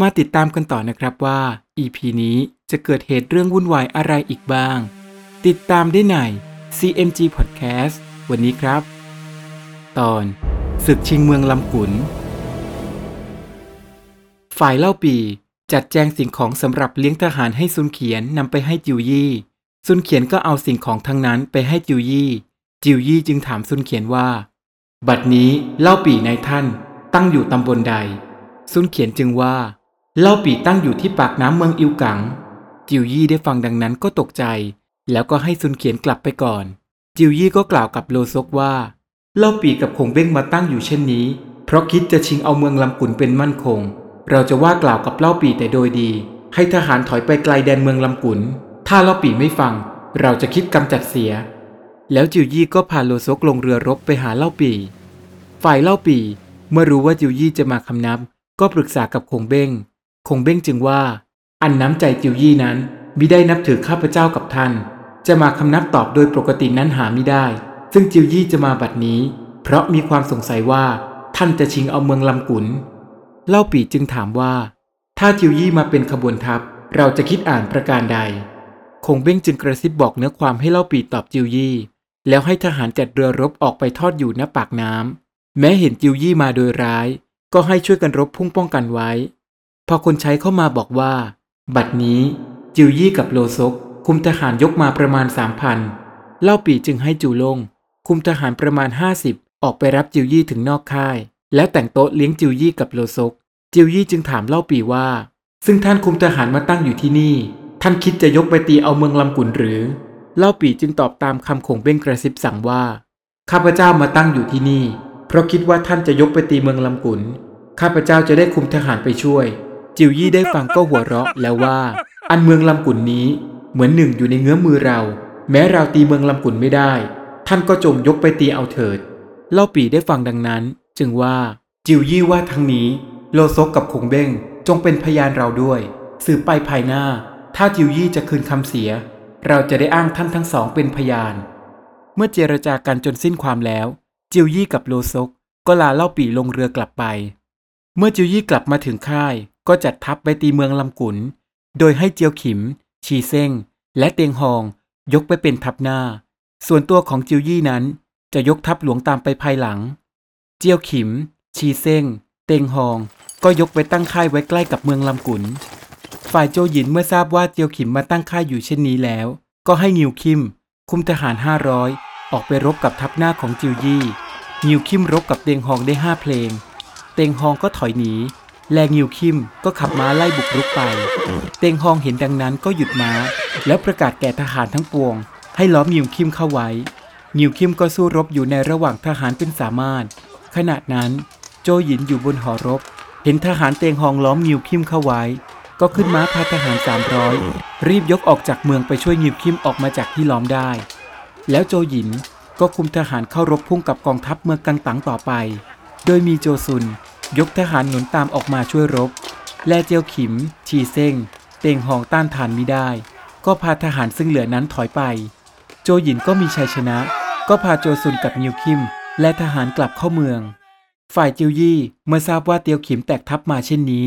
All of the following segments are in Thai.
มาติดตามกันต่อนะครับว่า EP นี้จะเกิดเหตุเรื่องวุ่นวายอะไรอีกบ้าง ติดตามได้ใน CMG Podcast วันนี้ครับ ตอนศึกชิงเมืองลำขุน ฝ่ายเล่าปีจัดแจงสิ่งของสำหรับเลี้ยงทหารให้ซุนเขียนนำไปให้จิวยี่ซุนเขียนก็เอาสิ่งของทั้งนั้นไปให้จิวยี่ จิวยี่จึงถามซุนเขียนว่า บัดนี้เล่าปีนายท่านตั้งอยู่ตำบลใดซุนเขียนจึงว่า เล่าปีตั้งอยู่ที่ปากน้ำเมืองอิวกัง จิวยี่ได้ฟังดังนั้นก็ตกใจ แล้วก็ให้ซุนเขียนกลับไปก่อน จิวยี่ก็กล่าวกับโลซกว่า เล่าปีกับคงเบ้งมาตั้งอยู่เช่นนี้ เพราะคิดจะชิงเอาเมืองลำกุนเป็นมั่นคง เราจะว่ากล่าวกับเล่าปีแต่โดยดี ให้ทหารถอยไปไกลแดนเมืองลำกุน ถ้าเล่าปีไม่ฟัง เราจะคิดกำจัดเสีย แล้วจิวยี่ก็พาโลซกลงเรือรบไปหาเล่าปี ฝ่ายเล่าปีเมื่อรู้ว่าจิวยี่จะมาคำนับ ก็ปรึกษากับคงเบ้ง คงเบ้งจึงว่า อันน้ำใจจิวยี่นั้นมิได้นับถือข้าพเจ้ากับท่าน จะมาคำนับตอบโดยปกตินั้นหาไม่ได้ ซึ่งจิวยี่จะมาบัดนี้ เพราะมีความสงสัยว่าท่านจะชิงเอาเมืองลำกุนเล่าปีจึงถามว่า ถ้าจิวยี่มาเป็นขบวนทัพ เราจะคิดอ่านประการใด คงเบ้งจึงกระซิบบอกเนื้อความให้เล่าปีตอบจิวยี่ แล้วให้ทหารจัดเรือรบออกไปทอดอยู่ณปากน้ำแม้เห็นจิวยี่มาโดยร้าย ก็ให้ช่วยกันรบพุ่งป้องกันไว้ พอคนใช้เข้ามาบอกว่า บัดนี้จิวยี่กับโลซก คุมทหารยกมาประมาณสามพันเล่าปีจึงให้จูลง คุมทหารประมาณห้าสิบออกไปรับจิวยี่ถึงนอกค่าย แล้วแต่งโต๊ะเลี้ยงจิวยี่กับโลซก จิวยี่จึงถามเล่าปีว่า ซึ่งท่านคุมทหารมาตั้งอยู่ที่นี่ ท่านคิดจะยกไปตีเอาเมืองลำกุนหรือ เล่าปีจึงตอบตามคำคงเบ้งกระซิบสั่งว่า ข้าพเจ้ามาตั้งอยู่ที่นี่ เพราะคิดว่าท่านจะยกไปตีเมืองลำกุนข้าพเจ้าจะได้คุมทหารไปช่วย จิวยี่ได้ฟังก็หัวเราะแล้วว่า อันเมืองลำกุนนี้เหมือนหนึ่งอยู่ในเงื้อมือเรา แม้เราตีเมืองลำกุนไม่ได้ ท่านก็จงยกไปตีเอาเถิด เล่าปีได้ฟังดังนั้น จึงว่า จิวยี่ว่าทั้งนี้ โลซกกับคงเบ้งจงเป็นพยานเราด้วย สืบไปภายหน้า ถ้าจิวยี่จะคืนคำเสีย เราจะได้อ้างท่านทั้งสองเป็นพยาน เมื่อเจรจากันจนสิ้นความแล้ว จิวยี่กับโลซกก็ลาเล่าปีลงเรือกลับไป เมื่อจิวยี่กลับมาถึงค่าย ก็จัดทัพไปตีเมืองลำกุน โดยให้เจียวขิม ชีเซ้ง และเตียงหอง ยกไปเป็นทัพหน้า ส่วนตัวของจิวยี่นั้นจะยกทัพหลวงตามไปภายหลัง เจียวขิม ชีเซ้ง เตียงหอง ก็ยกไปตั้งค่ายไว้ใกล้กับเมืองลำกุน ฝ่ายโจหยินเมื่อทราบว่าเจียวขิมมาตั้งค่ายอยู่เช่นนี้แล้ว ก็ให้งิวคิม คุมทหารห้าร้อยออกไปรบกับทัพหน้าของจิวยี่ งิวคิมรบกับเตียงหองได้ห้าเพลง เตียงฮองก็ถอยหนี แลงิวคิมก็ขับม้าไล่บุกรุกไป เตงฮองเห็นดังนั้นก็หยุดม้า แล้วประกาศแก่ทหารทั้งปวง ให้ล้อมงิวคิมเข้าไว้งิวคิมก็สู้รบอยู่ในระหว่างทหารเป็นสามารถ ขณะนั้น โจหยินอยู่บนหอรบ เห็นทหารเตียงฮองล้อมงิวคิมเข้าไว้ ก็ขึ้นม้าพาทหารสามร้อยรีบยกออกจากเมืองไปช่วยงิวคิมออกมาจากที่ล้อมได้ แล้วโจหยินก็คุมทหารเข้ารบพุ่งกับกองทัพเมืองกังตั๋งต่อไป โดยมีโจซุน ยกทหารหนุนตามออกมาช่วยรบ และเจียวขิม ชีเซ้งเตงหองต้านทานไมิได้ ก็พาทหารซึ่งเหลือนั้นถอยไป โจหยินก็มีชัยชนะ ก็พาโจซุนกับนิวคิม และทหารกลับเข้าเมือง ฝ่ายจิวยี่เมื่อทราบว่าเตียวขิมแตกทัพมาเช่นนี้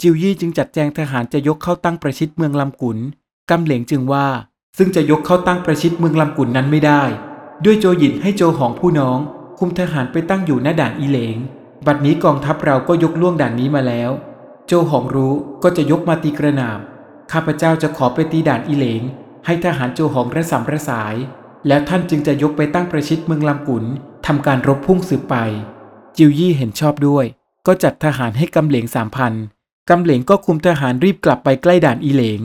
จิวยี่จึงจัดแจงทหารจะยกเข้าตั้งประชิดเมืองลำกุนกำเหลงจึงว่า ซึ่งจะยกเข้าตั้งประชิดเมืองลำกุนนั้นไม่ได้ ด้วยโจหยินให้โจหองผู้น้อง คุมทหารไปตั้งอยู่หน้าด่านอีเหลง บัดนี้กองทัพเราก็ยกล่วงด่านนี้มาแล้ว โจหองรู้ก็จะยกมาตีกระหน่ำข้าพเจ้าจะขอไปตีด่านอีเหลง ให้ทหารโจหองระสำระสาย แล้วท่านจึงจะยกไปตั้งประชิดเมืองลำกุนทำการรบพุ่งสืบไป จิวยี่เห็นชอบด้วย ก็จัดทหารให้กำเหลงสามพันกำเหลงก็คุมทหารรีบกลับไปใกล้ด่านอีเหลง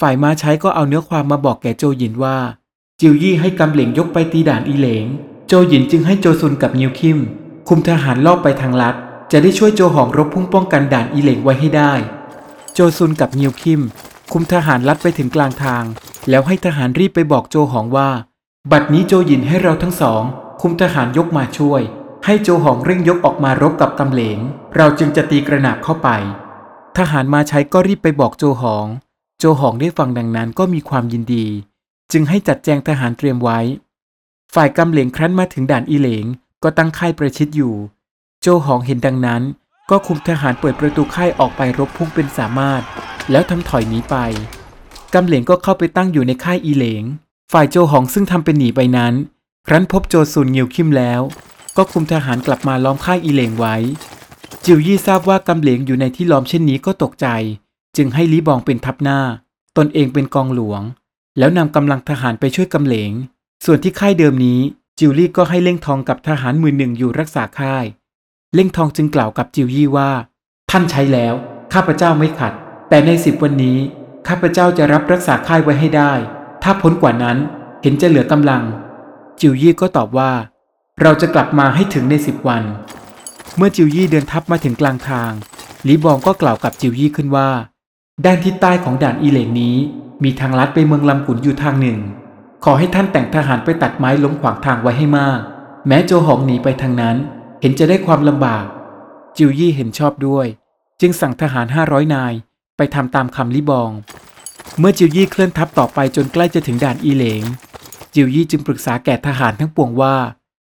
ฝ่ายมาใช้ก็เอาเนื้อความมาบอกแก่โจหยินว่า จิวยี่ให้กำเหลงยกไปตีด่านอีเหลง โจหยินจึงให้โจซุนกับนิวคิม คุมทหารลอบไปทางลัด จะได้ช่วยโจหองรบพุ่งป้องกันด่านอีเหลงไว้ให้ได้ โจซุนกับนิวคิม คุมทหารลัดไปถึงกลางทาง แล้วให้ทหารรีบไปบอกโจหองว่า บัดนี้โจหยินให้เราทั้งสอง คุมทหารยกมาช่วย ให้โจหองเร่งยกออกมารบกับกำเหลง เราจึงจะตีกระหนาบเข้าไป ทหารมาใช้ก็รีบไปบอกโจหอง โจหองได้ฟังดังนั้นก็มีความยินดี จึงให้จัดแจงทหารเตรียมไว้ ฝ่ายกำเหลงครั้นมาถึงด่านอีเหลง ก็ตั้งค่ายประชิดอยู่ โจหองเห็นดังนั้น ก็คุมทหารเปิดประตูค่ายออกไปรบพุ่งเป็นสามารถ แล้วทำถอยหนีไปกำเหลงก็เข้าไปตั้งอยู่ในค่ายอีเหลง ฝ่ายโจหองซึ่งทำเป็นหนีไปนั้น ครั้นพบโจซุนยิวคิมแล้ว ก็คุมทหารกลับมาล้อมค่ายอีเหลงไว้ จิวยี่ทราบว่ากำเหลงอยู่ในที่ล้อมเช่นนี้ก็ตกใจ จึงให้ลีบองเป็นทัพหน้า ตนเองเป็นกองหลวง แล้วนำกำลังทหารไปช่วยกำเหลง ส่วนที่ค่ายเดิมนี้ จิวลี่ก็ให้เล่งทองกับทหารหมื่นหนึ่งอยู่รักษาค่าย เล่งทองจึงกล่าวกับจิวยี่ว่า ท่านใช้แล้ว ข้าพเจ้าไม่ขัด แต่ในสิบวันนี้ ข้าพเจ้าจะรับรักษาค่ายไว้ให้ได้ ถ้าพ้นกว่านั้นเห็นจะเหลือกำลัง จิวยี่ก็ตอบว่า เราจะกลับมาให้ถึงในสิบวัน เมื่อจิวยี่เดินทัพมาถึงกลางทางลีบองก็กล่าวกับจิวยี่ขึ้นว่า ด้านทิศใต้ของด่านอีเหลงนี้ มีทางลัดไปเมืองลำกุนอยู่ทางหนึ่ง ขอให้ท่านแต่งทหารไปตัดไม้ล้มขวางทางไว้ให้มาก แม้โจหองหนีไปทางนั้น เห็นจะได้ความลำบาก จิวยี่เห็นชอบด้วย จึงสั่งทหารห้าร้อยนายไปทำตามคำลิบอง เมื่อจิวยี่เคลื่อนทัพต่อไปจนใกล้จะถึงด่านอีเหลง จิวยี่จึงปรึกษาแก่ทหารทั้งปวงว่า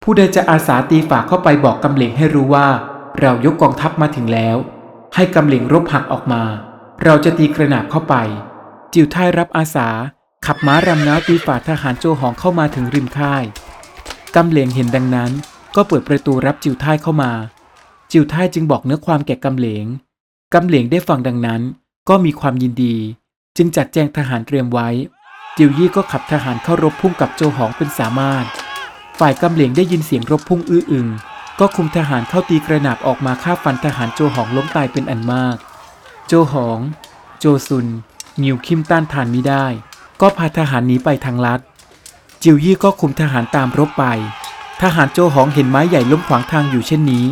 ผู้ใดจะอาสาตีฝากเข้าไปบอกกำเหลงให้รู้ว่า เรายกกองทัพมาถึงแล้ว ให้กำเหลงรบหักออกมา เราจะตีกระหนาบเข้าไป จิวท่ายรับอาสา ขับม้ารำน้าวตีฝ่าทหารโจหองเข้ามาถึงริมค่ายกำเหลงเห็นดังนั้น ก็เปิดประตูรับจิวท่ายเข้ามา จิวท่ายจึงบอกเนื้อความแก่กำเหลงกำเหลงได้ฟังดังนั้น ก็มีความยินดี จึงจัดแจงทหารเตรียมไว้ จิวยี่ก็ขับทหารเข้ารบพุ่งกับโจหองเป็นสามารถ ฝ่ายกำเหลงได้ยินเสียงรบพุ่งอื้ออึงก็คุมทหารเข้าตีกระหนาบออกมาฆ่าฟันทหารโจหองล้มตายเป็นอันมาก โจหอง โจซุน นิวคิมต้านทานมิได้ ก็พาทหารหนีไปทางลัด จิวยี่ก็คุมทหารตามรบไป ทหารโจหองเห็นไม้ใหญ่ล้มขวางทางอยู่เช่นนี้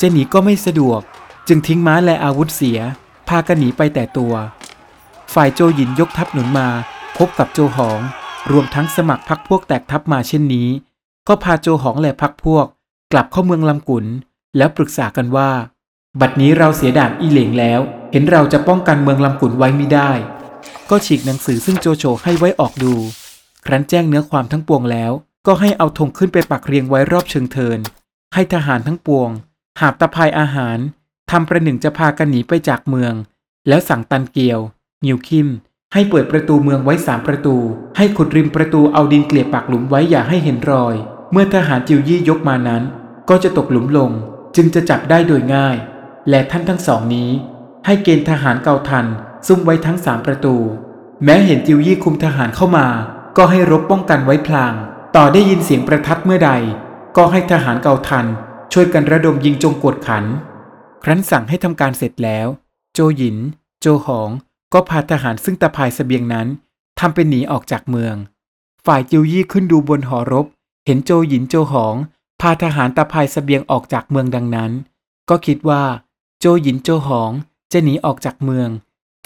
จะหนีก็ไม่สะดวก จึงทิ้งม้าและอาวุธเสีย พากันหนีไปแต่ตัว ฝ่ายโจหยินยกทัพหนุนมา พบกับโจหอง รวมทั้งสมัครพักพวกแตกทัพมาเช่นนี้ ก็พาโจหองและพักพวก กลับเข้าเมืองลำกุนแล้วปรึกษากันว่า บัดนี้เราเสียด่านอีเหลงแล้ว เห็นเราจะป้องกันเมืองลำกุนไว้ไม่ได้ ก็ฉีกหนังสือซึ่งโจโฉให้ไว้ออกดู ครั้นแจ้งเนื้อความทั้งปวงแล้ว ก็ให้เอาธงขึ้นไปปักเรียงไว้รอบเชิงเทิน ให้ทหารทั้งปวง หาบตะพายอาหารทำประหนึ่งจะพากันหนีไปจากเมือง แล้วสั่งตันเกียวนิวคิม ให้เปิดประตูเมืองไว้สามประตู ให้ขุดริมประตูเอาดินเกลี่ยปากหลุมไว้อย่าให้เห็นรอย เมื่อทหารจิวยี่ยกมานั้น ก็จะตกหลุมลง จึงจะจับได้โดยง่าย และท่านทั้งสองนี้ ให้เกณฑ์ทหารเกาทัน ซุ่มไว้ทั้งสามประตู แม้เห็นจิวยี่คุมทหารเข้ามา ก็ให้รบป้องกันไว้พลาง ต่อได้ยินเสียงประทัดเมื่อใด ก็ให้ทหารเกาทัน ช่วยกันระดมยิงจงกวดขัน ครั้นสั่งให้ทำการเสร็จแล้ว โจหยิน โจหอง ก็พาทหารซึ่งตะพายเสบียงนั้นทำเป็นหนีออกจากเมือง ฝ่ายจิวยี่ขึ้นดูบนหอรบ เห็นโจหยินโจหอง พาทหารตะพายเสบียงออกจากเมืองดังนั้น ก็คิดว่า โจหยินโจหอง จะหนีออกจากเมือง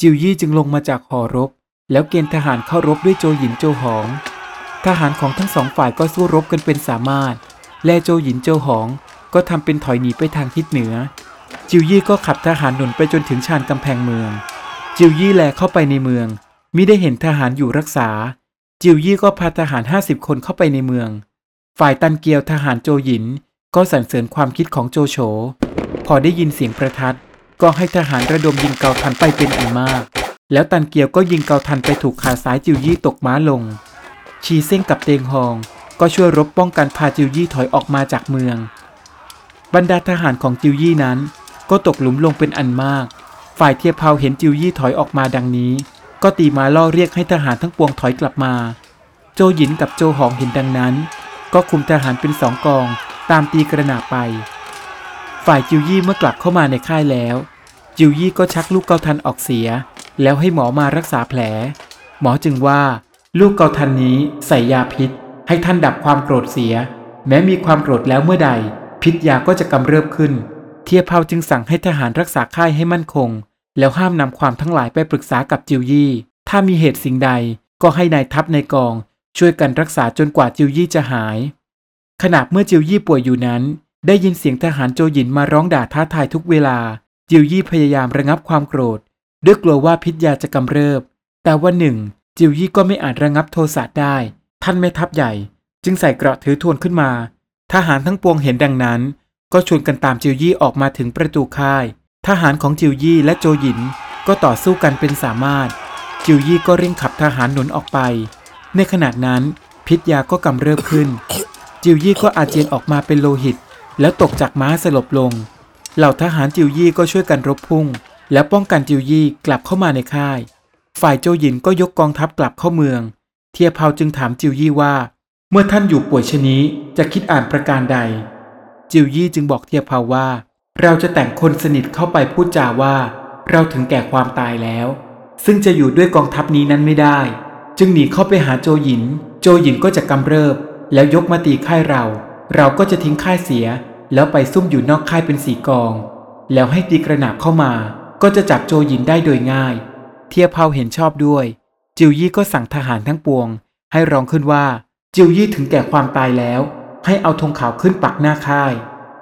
จิวยี่จึงลงมาจากหอรบ แล้วเกณฑ์ทหารเข้ารบด้วยโจหยินโจหอง ทหารของทั้งสองฝ่ายก็สู้รบกันเป็นสามารถ และโจหยินโจหองก็ทำเป็นถอยหนีไปทางทิศเหนือ จิวยี่ก็ขับทหารหนุนไปจนถึงชานกำแพงเมือง จิวยี่แลเข้าไปในเมืองมิได้เห็นทหารอยู่รักษา จิวยี่ก็พาทหารห้าสิบคนเข้าไปในเมือง ฝ่ายตันเกียวทหารโจหยินก็สรรเสริญความคิดของโจโฉ พอได้ยินเสียงประทัด ก็ให้ทหารระดมยิงเกาทันไปเป็นอันมาก แล้วตันเกียวก็ยิงเกาทันไปถูกขาซ้ายจิวยี่ตกม้าลง ชีเซ้งกับเตงฮอง ก็ช่วยรบป้องกันพาจิวยี่ถอยออกมาจากเมือง บรรดาทหารของจิวยี่นั้น ก็ตกหลุมลงเป็นอันมาก ฝ่ายเทียบเผาเห็นจิวยี่ถอยออกมาดังนี้ ก็ตีมาล่อเรียกให้ทหารทั้งปวงถอยกลับมา โจหยินกับโจหองเห็นดังนั้น ก็คุมทหารเป็นสองกองตามตีกระหนาบไป ฝ่ายจิวยี่เมื่อกลับเข้ามาในค่ายแล้ว จิวยี่ก็ชักลูกเกาทันออกเสีย แล้วให้หมอมารักษาแผล หมอจึงว่า ลูกเกาทันนี้ใส่ยาพิษ ให้ท่านดับความโกรธเสีย แม้มีความโกรธแล้วเมื่อใด พิษยาก็จะกำเริบขึ้น เทียบเผาจึงสั่งให้ทหารรักษาค่ายให้มั่นคง แล้วห้ามนำความทั้งหลายไปปรึกษากับจิวยี่ ถ้ามีเหตุสิ่งใดก็ให้นายทัพในกอง ช่วยกันรักษาจนกว่าจิวยี่จะหาย ขณะเมื่อจิวยี่ป่วยอยู่นั้น ได้ยินเสียงทหารโจหยินมาร้องด่าท้าทายทุกเวลา จิวยี่พยายามระงับความโกรธ ด้วยกลัวว่าพิษยาจะกำเริบ แต่วันหนึ่ง จิวยี่ก็ไม่อาจระงับโทสะได้ ท่านแม่ทัพใหญ่ จึงใส่เกราะถือทวนขึ้นมา ทหารทั้งปวงเห็นดังนั้น ก็ชวนกันตามจิวยี่ออกมาถึงประตูค่าย ทหารของจิวยี่และโจหยินก็ต่อสู้กันเป็นสามารถ จิวยี่ก็เร่งขับทหารหนุนออกไป ในขณะนั้น พิษยาก็กำเริบขึ้น จิวยี่ก็อาเจียนออกมาเป็นโลหิต แล้วตกจากม้าสลบลง เหล่าทหารจิวยี่ก็ช่วยกันรบพุ่ง แล้วป้องกันจิวยี่กลับเข้ามาในค่าย ฝ่ายโจหยินก็ยกกองทัพกลับเข้าเมือง เทียเผาจึงถามจิวยี่ว่า เมื่อท่านอยู่ป่วยชนี้จะคิดอ่านประการใด จิวยี่จึงบอกเทียเผาว่า เราจะแต่งคนสนิทเข้าไปพูดจาว่า เราถึงแก่ความตายแล้ว ซึ่งจะอยู่ด้วยกองทัพนี้นั้นไม่ได้ จึงหนีเข้าไปหาโจหยิน โจหยินก็จะกำเริบ แล้วยกมาตีค่ายเรา เราก็จะทิ้งค่ายเสีย แล้วไปซุ่มอยู่นอกค่ายเป็นสีกอง แล้วให้ตีกระหนาบเข้ามา ก็จะจับโจหยินได้โดยง่าย เทียเผาเห็นชอบด้วย จิวยี่ก็สั่งทหารทั้งปวง ให้ร้องขึ้นว่า จิวยี่ถึงแก่ความตายแล้ว ให้เอาธงขาวขึ้นปักหน้าค่าย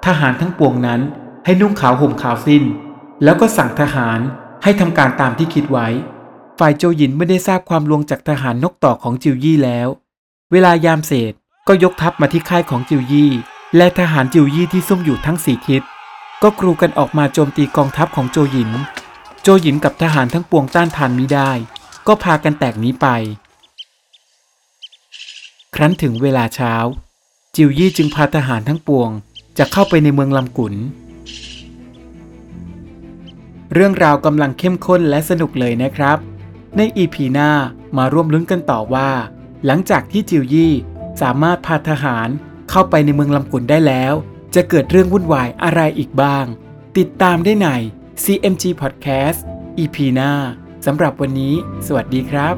ทหารทั้งปวงนั้น ให้นุ่งขาวห่มขาวสิ้น แล้วก็สั่งทหารให้ทำการตามที่คิดไว้ ฝ่ายโจหยินไม่ได้ทราบความลวงจากทหารนกต่อของจิวยี่แล้ว เวลายามเศษ ก็ยกทัพมาที่ค่ายของจิวยี่ และทหารจิวยี่ที่ซุ่มอยู่ทั้งสี่ทิศ ก็กรูกันออกมาโจมตีกองทัพของโจหยิน โจหยินกับทหารทั้งปวงต้านทานมิได้ ก็พากันแตกหนีไป ครั้นถึงเวลาเช้า จิวยี่จึงพาทหารทั้งปวง จะเข้าไปในเมืองลำกุนเรื่องราวกำลังเข้มข้นและสนุกเลยนะครับ ในอีพีหน้ามาร่วมลุ้นกันต่อว่า หลังจากที่จิวยี่ สามารถพาทหารเข้าไปในเมืองลำกุนได้แล้ว จะเกิดเรื่องวุ่นวายอะไรอีกบ้าง ติดตามได้ใน CMG Podcast EP หน้าสำหรับวันนี้ สวัสดีครับ